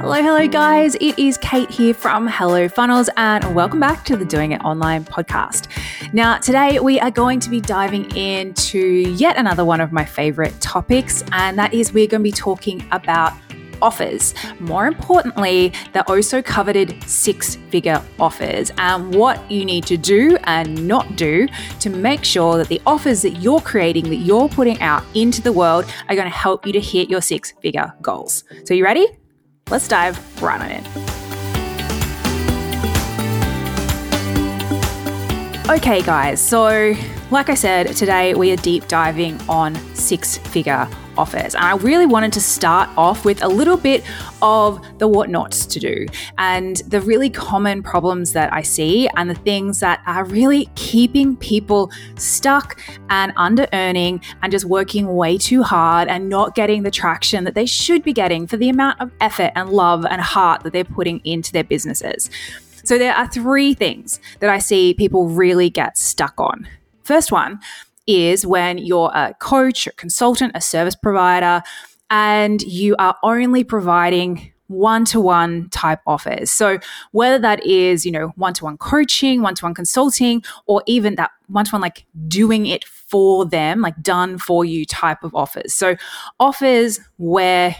Hello, hello, guys. It is Kate here from Hello Funnels, and welcome back to the Doing It Online podcast. Now, today we are going to be diving into yet another one of my favorite topics, and that is we're going to be talking about offers. More importantly, the also coveted six figure offers and what you need to do and not do to make sure that the offers that you're creating, that you're putting out into the world, are going to help you to hit your six figure goals. So, you ready? Let's dive right on in. Okay, guys, so like I said, today we are deep diving on six figure offers. And I really wanted to start off with a little bit of the what nots to do and the really common problems that I see and the things that are really keeping people stuck and under earning and just working way too hard and not getting the traction that they should be getting for the amount of effort and love and heart that they're putting into their businesses. So, there are three things that I see people really get stuck on. First one is when you're a coach, a consultant, a service provider, and you are only providing one to one type offers. So, whether that is, you know, one to one coaching, one to one consulting, or even that one to one, like doing it for them, like done for you type of offers. So, offers where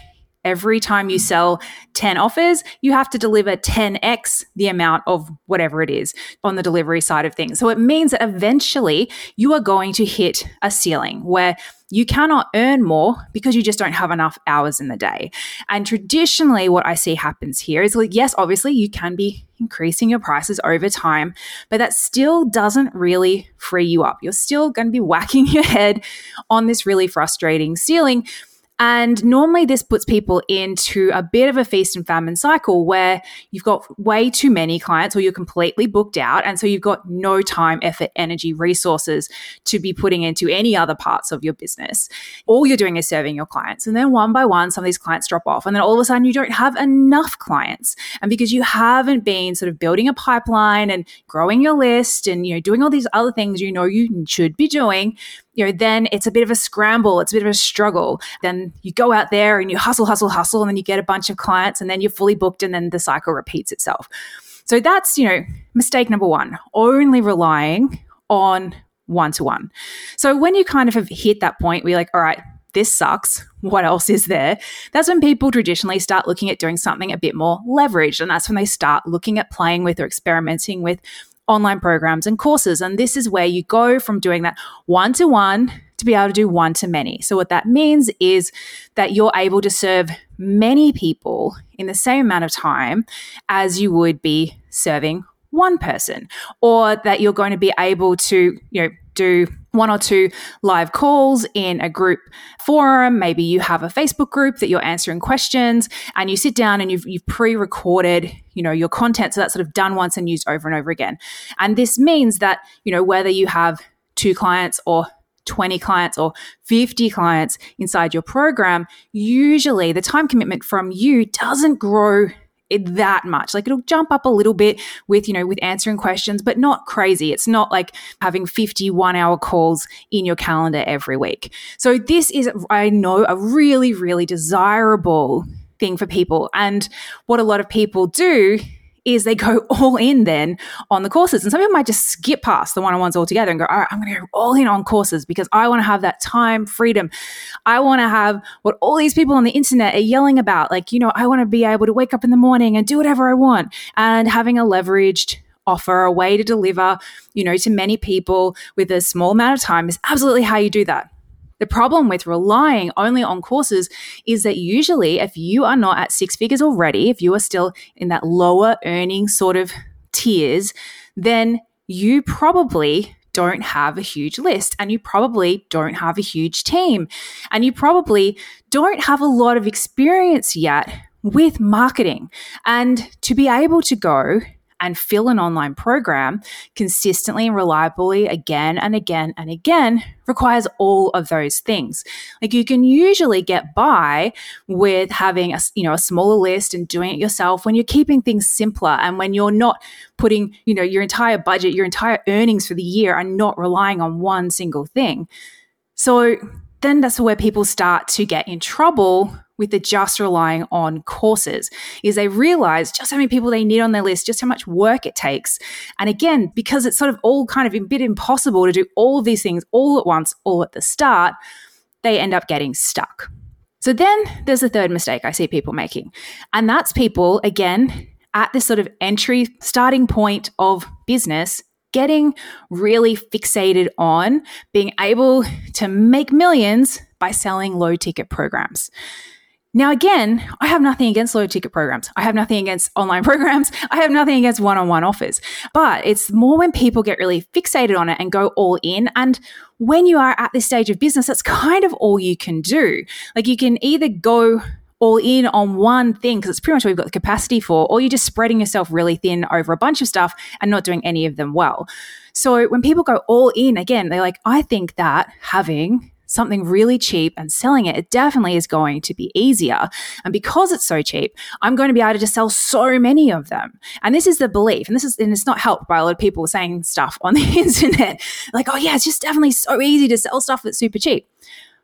Every time you sell 10 offers, you have to deliver 10x the amount of whatever it is on the delivery side of things. So it means that eventually you are going to hit a ceiling where you cannot earn more because you just don't have enough hours in the day. And traditionally, what I see happens here is like, yes, obviously, you can be increasing your prices over time, but that still doesn't really free you up. You're still going to be whacking your head on this really frustrating ceiling and normally, this puts people into a bit of a feast and famine cycle where you've got way too many clients or you're completely booked out. And so you've got no time, effort, energy, resources to be putting into any other parts of your business. All you're doing is serving your clients. And then one by one, some of these clients drop off. And then all of a sudden, you don't have enough clients. And because you haven't been sort of building a pipeline and growing your list and, you know, doing all these other things you know you should be doing, you know, then it's a bit of a scramble, it's a bit of a struggle. Then you go out there and you hustle, hustle, hustle, and then you get a bunch of clients and then you're fully booked and then the cycle repeats itself. So that's, you know, mistake number one, only relying on one to one. So when you kind of have hit that point where you're like, all right, this sucks. What else is there? That's when people traditionally start looking at doing something a bit more leveraged. And that's when they start looking at playing with or experimenting with online programs and courses. And this is where you go from doing that one to one to be able to do one to many. So, what that means is that you're able to serve many people in the same amount of time as you would be serving one person, or that you're going to be able to, you know, do one or two live calls in a group forum. Maybe you have a Facebook group that you're answering questions and you sit down and you've, you've pre-recorded, you know, your content. So that's sort of done once and used over and over again. And this means that, you know, whether you have two clients or 20 clients or 50 clients inside your program, usually the time commitment from you doesn't grow it that much. Like it'll jump up a little bit with, you know, with answering questions, but not crazy. It's not like having 51 hour calls in your calendar every week. So this is, I know, a really, really desirable thing for people. And what a lot of people do is they go all in then on the courses. And some people might just skip past the one on ones altogether and go, all right, I'm going to go all in on courses because I want to have that time freedom. I want to have what all these people on the internet are yelling about. Like, you know, I want to be able to wake up in the morning and do whatever I want and having a leveraged offer, a way to deliver, you know, to many people with a small amount of time is absolutely how you do that. The problem with relying only on courses is that usually, if you are not at six figures already, if you are still in that lower earning sort of tiers, then you probably don't have a huge list and you probably don't have a huge team and you probably don't have a lot of experience yet with marketing. And to be able to go and fill an online program consistently and reliably again and again and again requires all of those things. Like you can usually get by with having a, you know, a smaller list and doing it yourself when you're keeping things simpler and when you're not putting, you know, your entire budget, your entire earnings for the year are not relying on one single thing. So then that's where people start to get in trouble with the just relying on courses is they realize just how many people they need on their list, just how much work it takes. And again, because it's sort of all kind of a bit impossible to do all of these things all at once, all at the start, they end up getting stuck. So then there's the third mistake I see people making. And that's people, again, at this sort of entry starting point of business, getting really fixated on being able to make millions by selling low ticket programs. Now, again, I have nothing against low ticket programs. I have nothing against online programs. I have nothing against one on one offers. But it's more when people get really fixated on it and go all in. And when you are at this stage of business, that's kind of all you can do. Like you can either go all in on one thing because it's pretty much what you've got the capacity for, or you're just spreading yourself really thin over a bunch of stuff and not doing any of them well. So when people go all in, again, they're like, I think that having something really cheap and selling it, it definitely is going to be easier. And because it's so cheap, I'm going to be able to just sell so many of them. And this is the belief. And this is, and it's not helped by a lot of people saying stuff on the internet like, oh, yeah, it's just definitely so easy to sell stuff that's super cheap.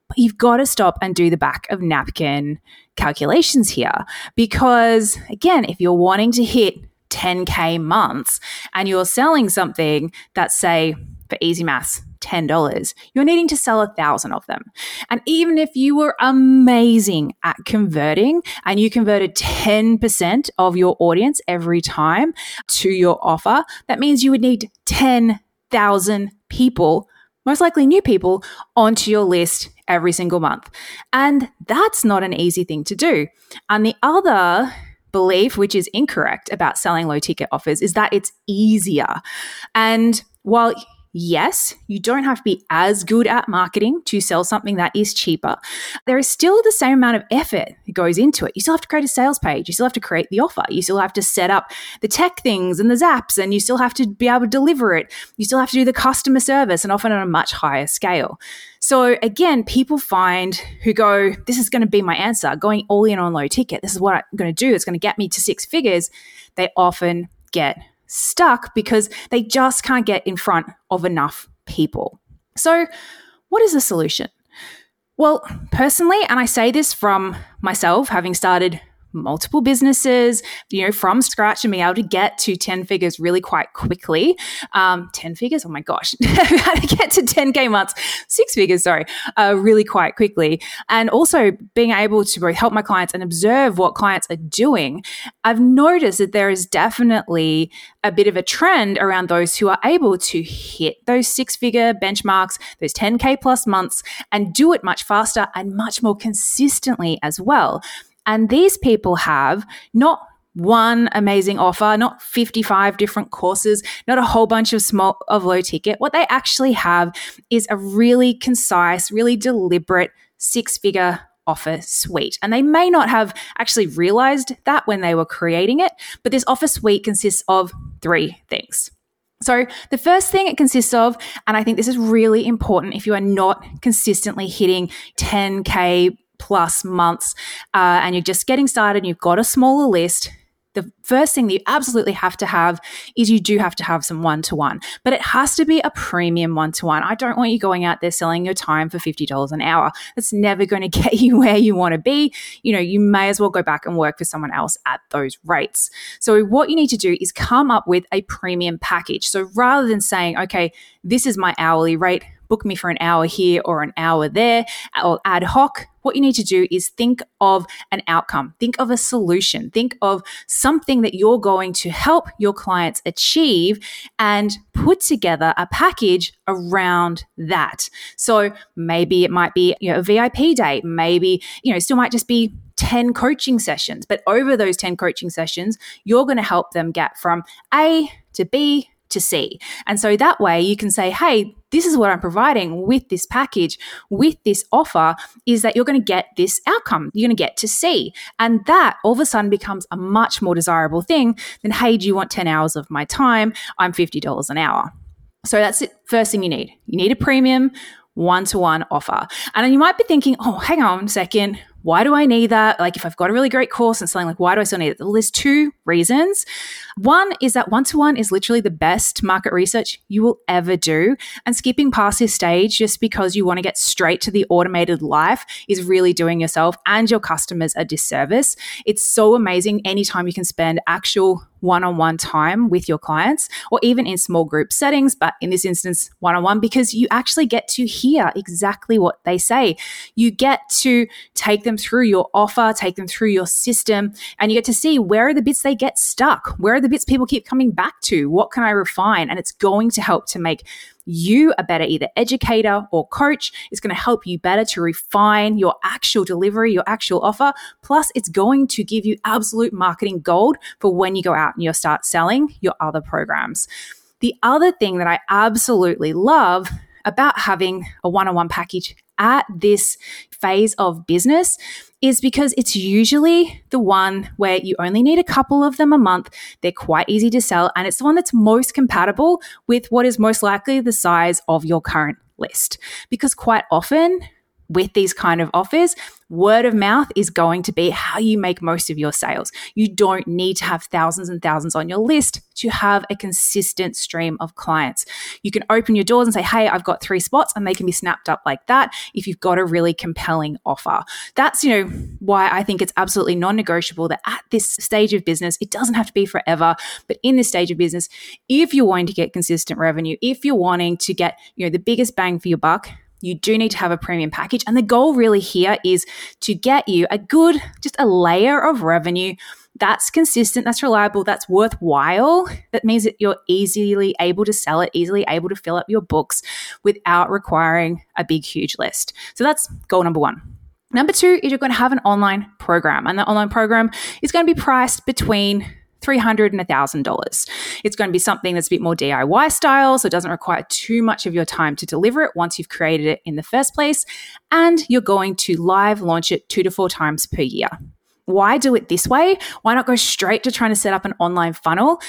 But you've got to stop and do the back of napkin calculations here. Because again, if you're wanting to hit 10K months and you're selling something that's, say, for easy maths, $10, you're needing to sell a thousand of them. And even if you were amazing at converting and you converted 10% of your audience every time to your offer, that means you would need 10,000 people, most likely new people, onto your list every single month. And that's not an easy thing to do. And the other belief, which is incorrect about selling low ticket offers, is that it's easier. And while yes, you don't have to be as good at marketing to sell something that is cheaper. There is still the same amount of effort that goes into it. You still have to create a sales page. You still have to create the offer. You still have to set up the tech things and the zaps, and you still have to be able to deliver it. You still have to do the customer service and often on a much higher scale. So again, people find who go, this is going to be my answer, going all in on low ticket. This is what I'm going to do. It's going to get me to six figures. They often get stuck because they just can't get in front of enough people. So, what is the solution? Well, personally, and I say this from myself, having started multiple businesses, you know, from scratch and being able to get to 10 figures really quite quickly. Um, 10 figures? Oh my gosh. How to get to 10K months, six figures, sorry, uh, really quite quickly. And also being able to both help my clients and observe what clients are doing. I've noticed that there is definitely a bit of a trend around those who are able to hit those six figure benchmarks, those 10K plus months, and do it much faster and much more consistently as well. And these people have not one amazing offer, not 55 different courses, not a whole bunch of small of low ticket. What they actually have is a really concise, really deliberate six figure offer suite. And they may not have actually realized that when they were creating it, but this offer suite consists of three things. So, the first thing it consists of, and I think this is really important if you are not consistently hitting 10K plus months uh, and you're just getting started and you've got a smaller list, the first thing that you absolutely have to have is you do have to have some one to one, but it has to be a premium one to one. I don't want you going out there selling your time for $50 an hour. That's never going to get you where you want to be. You know, you may as well go back and work for someone else at those rates. So, what you need to do is come up with a premium package. So, rather than saying, okay, this is my hourly rate, book me for an hour here or an hour there or ad hoc. What you need to do is think of an outcome, think of a solution, think of something that you're going to help your clients achieve and put together a package around that. So maybe it might be you know, a VIP day, maybe, you know, still might just be 10 coaching sessions. But over those 10 coaching sessions, you're going to help them get from A to B to C. And so that way you can say, hey, this is what I'm providing with this package, with this offer, is that you're going to get this outcome. You're going to get to C. And that all of a sudden becomes a much more desirable thing than, hey, do you want 10 hours of my time? I'm $50 an hour. So that's the first thing you need. You need a premium one to one offer. And then you might be thinking, oh, hang on a second why do I need that? Like, if I've got a really great course and selling, like, why do I still need it? Well, there's two reasons. One is that one to one is literally the best market research you will ever do. And skipping past this stage just because you want to get straight to the automated life is really doing yourself and your customers a disservice. It's so amazing anytime you can spend actual one on one time with your clients or even in small group settings, but in this instance, one on one, because you actually get to hear exactly what they say. You get to take them through your offer, take them through your system, and you get to see where are the bits they get stuck? Where are the bits people keep coming back to? What can I refine? And it's going to help to make you a better either educator or coach. It's going to help you better to refine your actual delivery, your actual offer. Plus, it's going to give you absolute marketing gold for when you go out and you start selling your other programs. The other thing that I absolutely love about having a one on one package at this phase of business is because it's usually the one where you only need a couple of them a month. They're quite easy to sell, and it's the one that's most compatible with what is most likely the size of your current list. Because quite often, with these kind of offers, word of mouth is going to be how you make most of your sales. You don't need to have thousands and thousands on your list to have a consistent stream of clients. You can open your doors and say, Hey, I've got three spots, and they can be snapped up like that if you've got a really compelling offer. That's, you know, why I think it's absolutely non negotiable that at this stage of business, it doesn't have to be forever, but in this stage of business, if you're wanting to get consistent revenue, if you're wanting to get, you know, the biggest bang for your buck, you do need to have a premium package. And the goal really here is to get you a good, just a layer of revenue that's consistent, that's reliable, that's worthwhile. That means that you're easily able to sell it, easily able to fill up your books without requiring a big, huge list. So that's goal number one. Number two is you're going to have an online program, and the online program is going to be priced between 300 and $1,000. It's going to be something that's a bit more DIY style, so it doesn't require too much of your time to deliver it once you've created it in the first place. And you're going to live launch it two to four times per year. Why do it this way? Why not go straight to trying to set up an online funnel?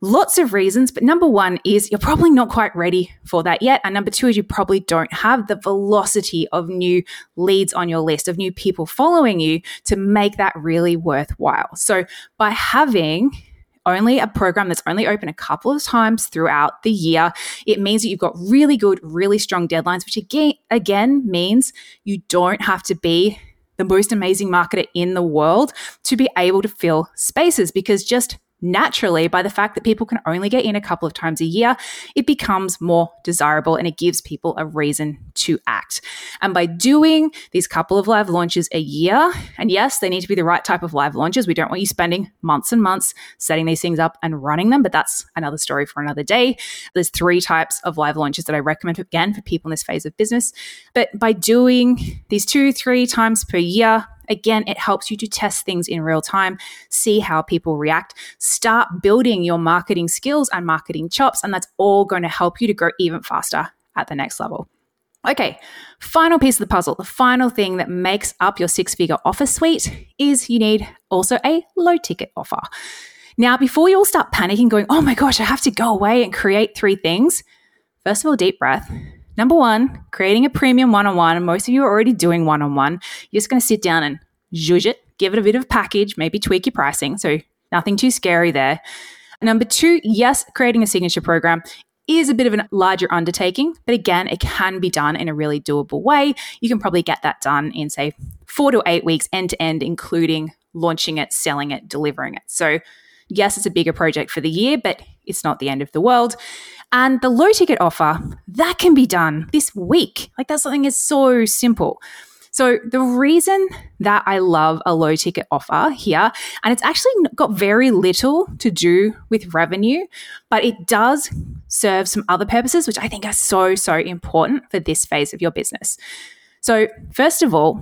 Lots of reasons, but number one is you're probably not quite ready for that yet. And number two is you probably don't have the velocity of new leads on your list, of new people following you to make that really worthwhile. So by having only a program that's only open a couple of times throughout the year. It means that you've got really good, really strong deadlines, which again, again means you don't have to be the most amazing marketer in the world to be able to fill spaces because just naturally, by the fact that people can only get in a couple of times a year, it becomes more desirable and it gives people a reason to act. And by doing these couple of live launches a year, and yes, they need to be the right type of live launches. We don't want you spending months and months setting these things up and running them, but that's another story for another day. There's three types of live launches that I recommend again for people in this phase of business. But by doing these two, three times per year, Again, it helps you to test things in real time, see how people react, start building your marketing skills and marketing chops, and that's all going to help you to grow even faster at the next level. Okay, final piece of the puzzle, the final thing that makes up your six figure offer suite is you need also a low ticket offer. Now, before you all start panicking, going, oh my gosh, I have to go away and create three things, first of all, deep breath. Number one, creating a premium one on one. Most of you are already doing one on one. You're just going to sit down and zhuzh it, give it a bit of package, maybe tweak your pricing. So nothing too scary there. Number two, yes, creating a signature program is a bit of a larger undertaking, but again, it can be done in a really doable way. You can probably get that done in, say, four to eight weeks end to end, including launching it, selling it, delivering it. So, yes, it's a bigger project for the year, but it's not the end of the world. And the low ticket offer, that can be done this week. Like that's something is so simple. So, the reason that I love a low ticket offer here, and it's actually got very little to do with revenue, but it does serve some other purposes, which I think are so, so important for this phase of your business. So, first of all,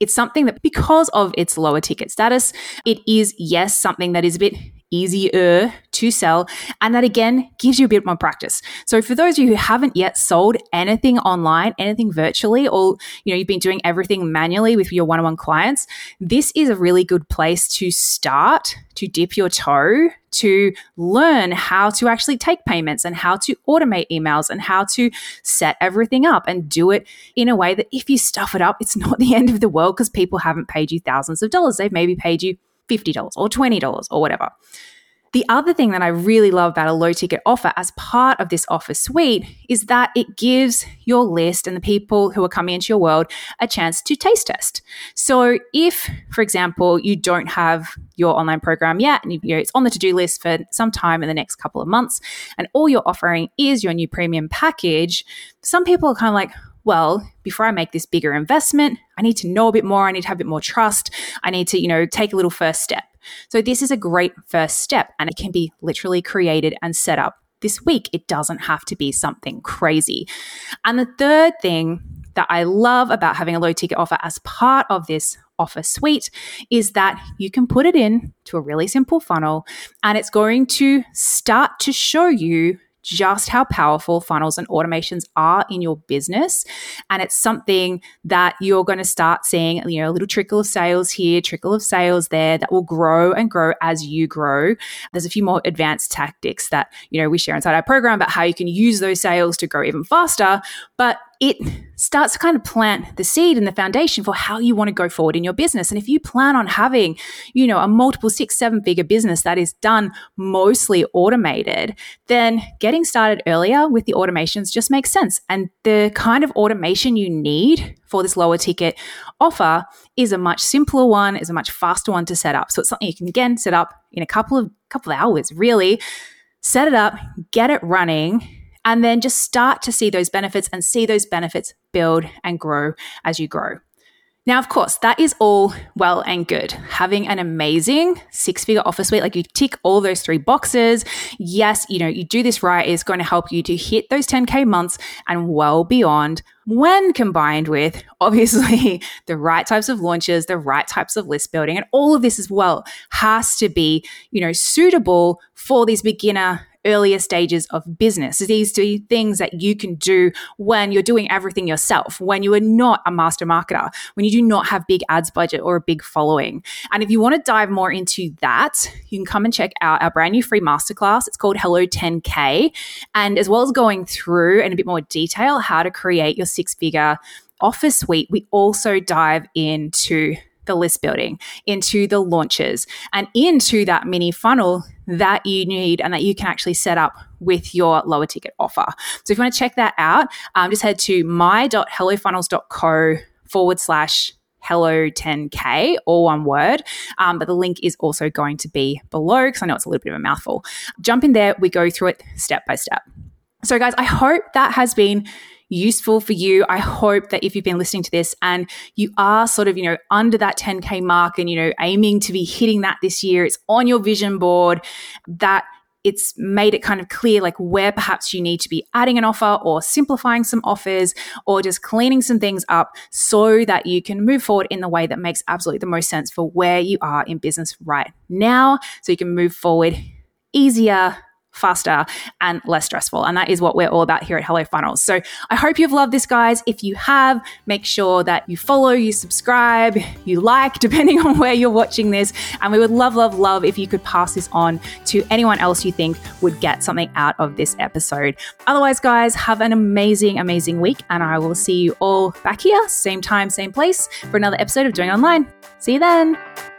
it's something that because of its lower ticket status, it is, yes, something that is a bit easier to sell. And that again gives you a bit more practice. So for those of you who haven't yet sold anything online, anything virtually, or you know, you've been doing everything manually with your one-on-one clients, this is a really good place to start to dip your toe to learn how to actually take payments and how to automate emails and how to set everything up and do it in a way that if you stuff it up, it's not the end of the world because people haven't paid you thousands of dollars. They've maybe paid you $50 or $20 or whatever. The other thing that I really love about a low ticket offer as part of this offer suite is that it gives your list and the people who are coming into your world a chance to taste test. So if, for example, you don't have your online program yet and you know, it's on the to-do list for some time in the next couple of months and all you're offering is your new premium package, some people are kind of like, well, before I make this bigger investment, I need to know a bit more. I need to have a bit more trust. I need to, you know, take a little first step. So this is a great first step and it can be literally created and set up this week. It doesn't have to be something crazy. And the third thing that I love about having a low ticket offer as part of this offer suite is that you can put it in to a really simple funnel and it's going to start to show you just how powerful funnels and automations are in your business. And it's something that you're going to start seeing, you know, a little trickle of sales here, trickle of sales there that will grow and grow as you grow. There's a few more advanced tactics that, you know, we share inside our program about how you can use those sales to grow even faster. But it starts to kind of plant the seed and the foundation for how you want to go forward in your business. And if you plan on having, you know, a multiple six, seven figure business that is done mostly automated, then getting started earlier with the automations just makes sense. And the kind of automation you need for this lower ticket offer is a much simpler one, is a much faster one to set up. So it's something you can again set up in a couple of couple of hours, really. Set it up, get it running and then just start to see those benefits and see those benefits build and grow as you grow. Now, of course, that is all well and good. Having an amazing six figure offer suite, like you tick all those three boxes. Yes, you know, you do this right is going to help you to hit those 10K months and well beyond when combined with obviously the right types of launches, the right types of list building, and all of this as well has to be, you know, suitable for these beginner earlier stages of business. These are things that you can do when you're doing everything yourself, when you are not a master marketer, when you do not have big ads budget or a big following. And if you want to dive more into that, you can come and check out our brand new free masterclass. It's called Hello 10K. And as well as going through in a bit more detail how to create your six figure offer suite, we also dive into the list building, into the launches, and into that mini funnel that you need and that you can actually set up with your lower ticket offer. So if you want to check that out, um, just head to my.hellofunnels.co forward slash hello 10k all one word. Um, but the link is also going to be below because i know it's a little bit of a mouthful. Jump in there we go through it step by step. So guys i hope that has been useful for you. I hope that if you've been listening to this and you are sort of, you know, under that 10K mark and, you know, aiming to be hitting that this year, it's on your vision board, that it's made it kind of clear like where perhaps you need to be adding an offer or simplifying some offers or just cleaning some things up so that you can move forward in the way that makes absolutely the most sense for where you are in business right now so you can move forward easier faster and less stressful. And that is what we're all about here at Hello Funnels. So I hope you've loved this, guys. If you have, make sure that you follow, you subscribe, you like, depending on where you're watching this. And we would love, love, love if you could pass this on to anyone else you think would get something out of this episode. Otherwise, guys, have an amazing, amazing week. And I will see you all back here, same time, same place, for another episode of Doing Online. See you then.